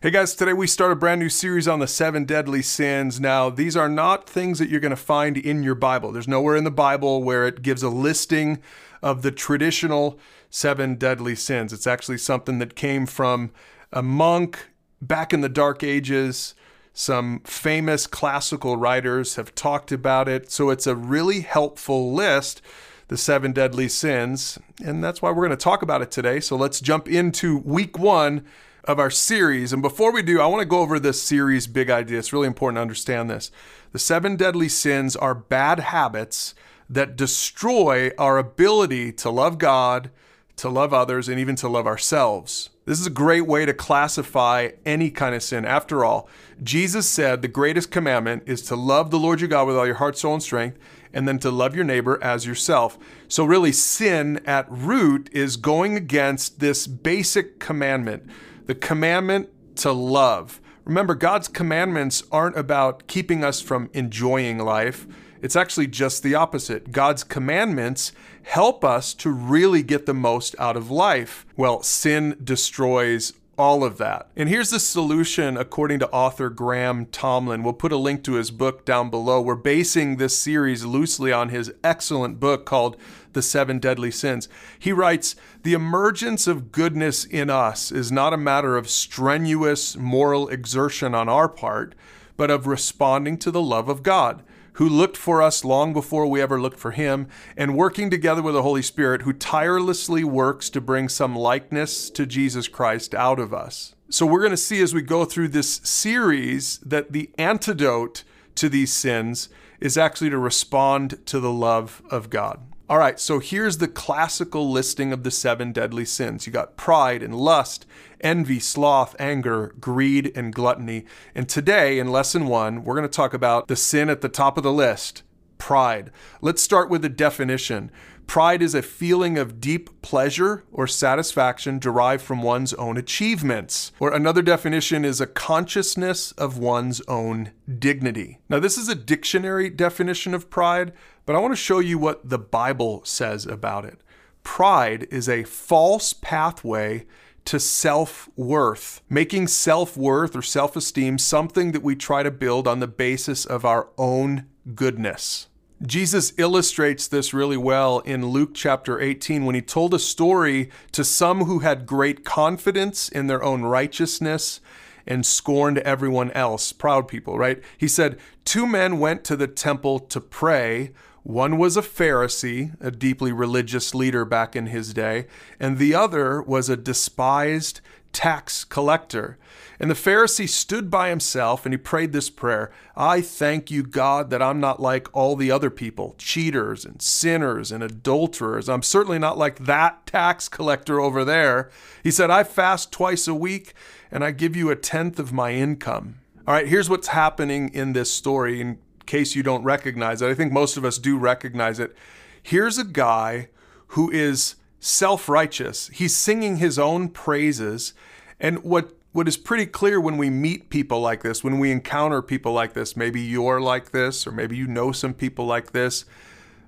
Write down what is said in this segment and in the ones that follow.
Hey guys, today we start a brand new series on the seven deadly sins. Now, these are not things that you're going to find in your Bible. There's nowhere in the Bible where it gives a listing of the traditional seven deadly sins. It's actually something that came from a monk back in the Dark Ages. Some famous classical writers have talked about it. So it's a really helpful list, the seven deadly sins. And that's why we're going to talk about it today. So let's jump into week one of our series. And before we do, I want to go over this series big idea. It's really important to understand this. The seven deadly sins are bad habits that destroy our ability to love God, to love others, and even to love ourselves. This is a great way to classify any kind of sin. After all, Jesus said the greatest commandment is to love the Lord your God with all your heart, soul, and strength, and then to love your neighbor as yourself. So, really, sin at root is going against this basic commandment the commandment to love. Remember, God's commandments aren't about keeping us from enjoying life. It's actually just the opposite. God's commandments help us to really get the most out of life. Well, sin destroys all of that. And here's the solution according to author Graham Tomlin. We'll put a link to his book down below. We're basing this series loosely on his excellent book called The Seven Deadly Sins. He writes The emergence of goodness in us is not a matter of strenuous moral exertion on our part, but of responding to the love of God who looked for us long before we ever looked for him, and working together with the Holy Spirit, who tirelessly works to bring some likeness to Jesus Christ out of us. So, we're going to see as we go through this series that the antidote to these sins is actually to respond to the love of God. All right, so here's the classical listing of the seven deadly sins. You got pride and lust, envy, sloth, anger, greed, and gluttony. And today, in lesson one, we're going to talk about the sin at the top of the list pride. Let's start with the definition. Pride is a feeling of deep pleasure or satisfaction derived from one's own achievements. Or another definition is a consciousness of one's own dignity. Now, this is a dictionary definition of pride, but I want to show you what the Bible says about it. Pride is a false pathway to self worth, making self worth or self esteem something that we try to build on the basis of our own goodness. Jesus illustrates this really well in Luke chapter 18 when he told a story to some who had great confidence in their own righteousness and scorned everyone else, proud people, right? He said, Two men went to the temple to pray. One was a Pharisee, a deeply religious leader back in his day, and the other was a despised tax collector. And the Pharisee stood by himself and he prayed this prayer I thank you, God, that I'm not like all the other people, cheaters and sinners and adulterers. I'm certainly not like that tax collector over there. He said, I fast twice a week and I give you a tenth of my income. All right, here's what's happening in this story in case you don't recognize it. I think most of us do recognize it. Here's a guy who is self righteous, he's singing his own praises. And what what is pretty clear when we meet people like this, when we encounter people like this, maybe you're like this, or maybe you know some people like this,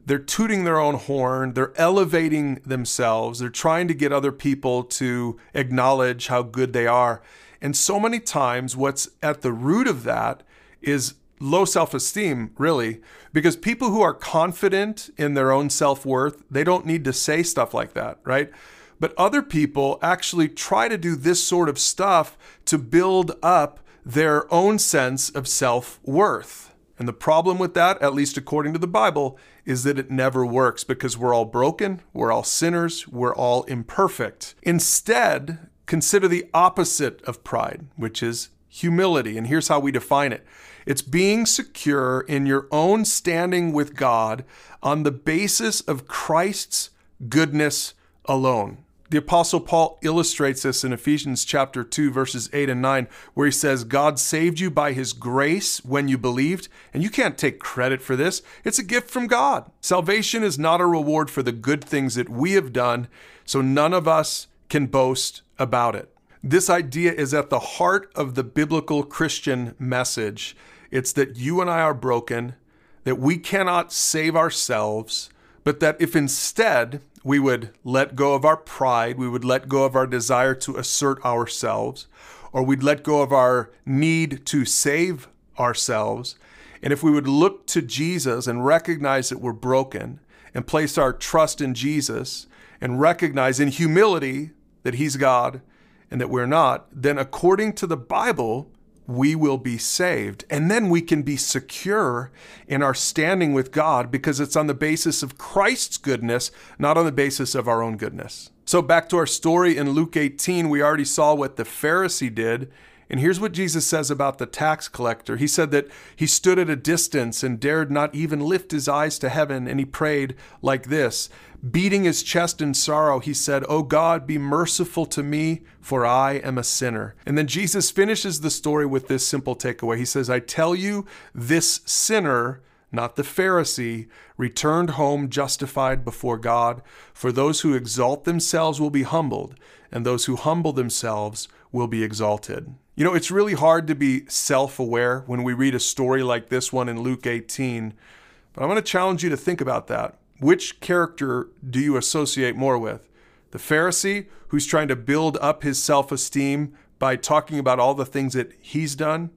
they're tooting their own horn, they're elevating themselves, they're trying to get other people to acknowledge how good they are. And so many times, what's at the root of that is low self esteem, really, because people who are confident in their own self worth, they don't need to say stuff like that, right? But other people actually try to do this sort of stuff to build up their own sense of self worth. And the problem with that, at least according to the Bible, is that it never works because we're all broken, we're all sinners, we're all imperfect. Instead, consider the opposite of pride, which is humility. And here's how we define it it's being secure in your own standing with God on the basis of Christ's goodness alone. The Apostle Paul illustrates this in Ephesians chapter 2, verses 8 and 9, where he says, God saved you by his grace when you believed, and you can't take credit for this. It's a gift from God. Salvation is not a reward for the good things that we have done, so none of us can boast about it. This idea is at the heart of the biblical Christian message. It's that you and I are broken, that we cannot save ourselves, but that if instead we would let go of our pride, we would let go of our desire to assert ourselves, or we'd let go of our need to save ourselves. And if we would look to Jesus and recognize that we're broken and place our trust in Jesus and recognize in humility that He's God and that we're not, then according to the Bible, we will be saved. And then we can be secure in our standing with God because it's on the basis of Christ's goodness, not on the basis of our own goodness. So, back to our story in Luke 18, we already saw what the Pharisee did. And here's what Jesus says about the tax collector. He said that he stood at a distance and dared not even lift his eyes to heaven, and he prayed like this Beating his chest in sorrow, he said, O God, be merciful to me, for I am a sinner. And then Jesus finishes the story with this simple takeaway. He says, I tell you, this sinner, not the Pharisee, returned home justified before God. For those who exalt themselves will be humbled, and those who humble themselves will be exalted. You know, it's really hard to be self aware when we read a story like this one in Luke 18, but I'm going to challenge you to think about that. Which character do you associate more with? The Pharisee, who's trying to build up his self esteem by talking about all the things that he's done?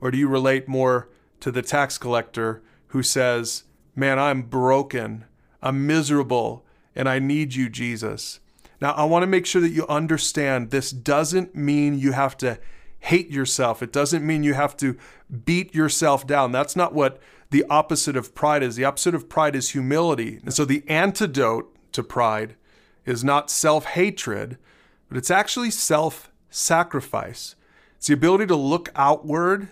Or do you relate more to the tax collector who says, Man, I'm broken, I'm miserable, and I need you, Jesus? Now, I want to make sure that you understand this doesn't mean you have to hate yourself. It doesn't mean you have to beat yourself down. That's not what the opposite of pride is. The opposite of pride is humility. And so the antidote to pride is not self hatred, but it's actually self sacrifice. It's the ability to look outward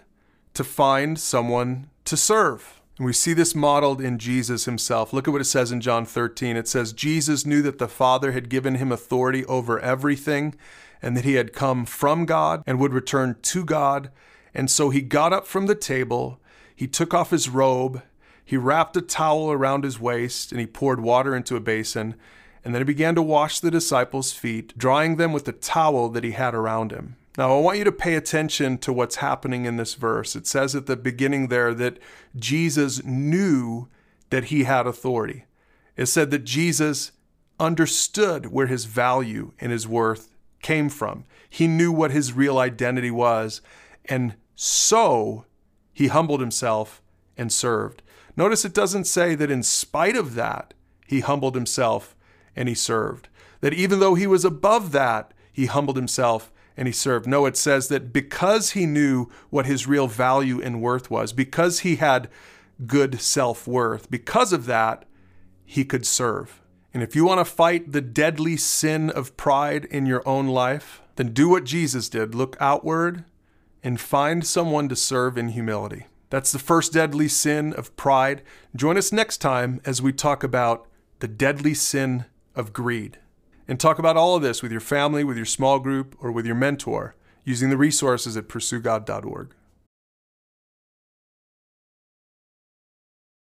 to find someone to serve. And we see this modeled in Jesus himself. Look at what it says in John 13. It says, Jesus knew that the Father had given him authority over everything and that he had come from God and would return to God. And so he got up from the table, he took off his robe, he wrapped a towel around his waist, and he poured water into a basin. And then he began to wash the disciples' feet, drying them with the towel that he had around him. Now, I want you to pay attention to what's happening in this verse. It says at the beginning there that Jesus knew that he had authority. It said that Jesus understood where his value and his worth came from. He knew what his real identity was. And so he humbled himself and served. Notice it doesn't say that in spite of that, he humbled himself and he served. That even though he was above that, he humbled himself and he served. No, it says that because he knew what his real value and worth was, because he had good self worth, because of that, he could serve. And if you want to fight the deadly sin of pride in your own life, then do what Jesus did look outward and find someone to serve in humility. That's the first deadly sin of pride. Join us next time as we talk about the deadly sin of greed. And talk about all of this with your family, with your small group, or with your mentor using the resources at pursuegod.org.